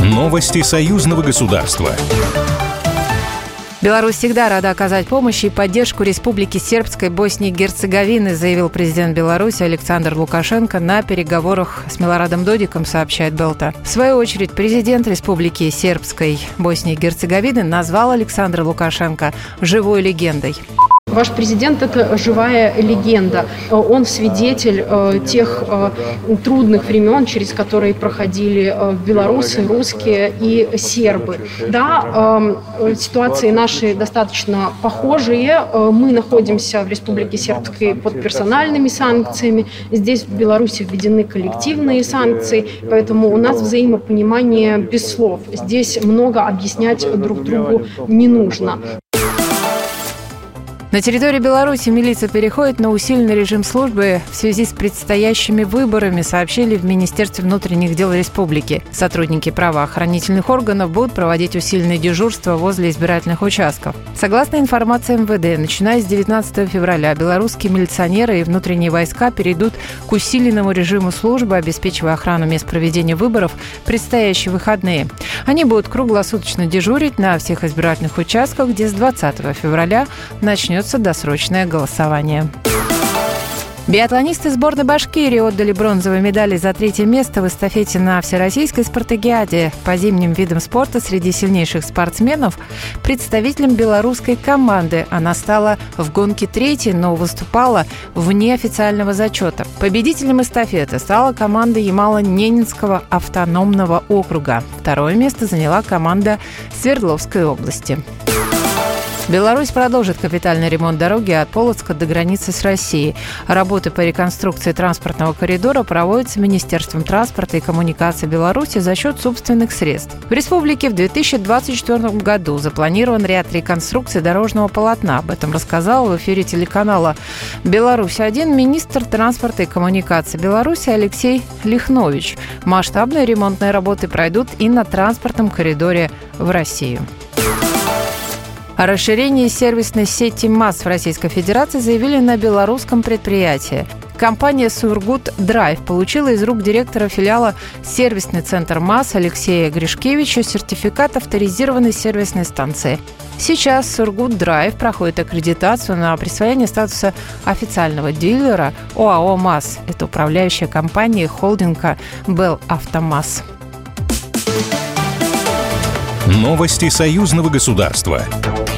Новости союзного государства. Беларусь всегда рада оказать помощь и поддержку Республики Сербской Боснии и Герцеговины, заявил президент Беларуси Александр Лукашенко на переговорах с Милорадом Додиком, сообщает Белта. В свою очередь, президент Республики Сербской Боснии и Герцеговины назвал Александра Лукашенко живой легендой. Ваш президент – это живая легенда. Он свидетель э, тех э, трудных времен, через которые проходили э, белорусы, русские и сербы. Да, ситуации наши достаточно похожие. Мы находимся в Республике Сербской под персональными санкциями. Здесь в Беларуси введены коллективные санкции, поэтому у нас взаимопонимание без слов. Здесь много объяснять друг другу не нужно. На территории Беларуси милиция переходит на усиленный режим службы в связи с предстоящими выборами, сообщили в Министерстве внутренних дел республики. Сотрудники правоохранительных органов будут проводить усиленное дежурство возле избирательных участков. Согласно информации МВД, начиная с 19 февраля белорусские милиционеры и внутренние войска перейдут к усиленному режиму службы, обеспечивая охрану мест проведения выборов в предстоящие выходные. Они будут круглосуточно дежурить на всех избирательных участках, где с 20 февраля начнется начнется досрочное голосование. Биатлонисты сборной Башкирии отдали бронзовые медали за третье место в эстафете на Всероссийской спартакиаде по зимним видам спорта среди сильнейших спортсменов представителем белорусской команды. Она стала в гонке третьей, но выступала вне официального зачета. Победителем эстафеты стала команда Ямало-Ненецкого автономного округа. Второе место заняла команда Свердловской области. Беларусь продолжит капитальный ремонт дороги от Полоцка до границы с Россией. Работы по реконструкции транспортного коридора проводятся Министерством транспорта и коммуникации Беларуси за счет собственных средств. В республике в 2024 году запланирован ряд реконструкций дорожного полотна. Об этом рассказал в эфире телеканала «Беларусь-1» министр транспорта и коммуникации Беларуси Алексей Лихнович. Масштабные ремонтные работы пройдут и на транспортном коридоре в Россию. О расширении сервисной сети МАЗ в Российской Федерации заявили на белорусском предприятии. Компания «Сургут Драйв» получила из рук директора филиала «Сервисный центр МАЗ» Алексея Гришкевича сертификат авторизированной сервисной станции. Сейчас «Сургут Драйв» проходит аккредитацию на присвоение статуса официального дилера ОАО «МАЗ». Это управляющая компания холдинга «Белл Автомаз». Новости союзного государства.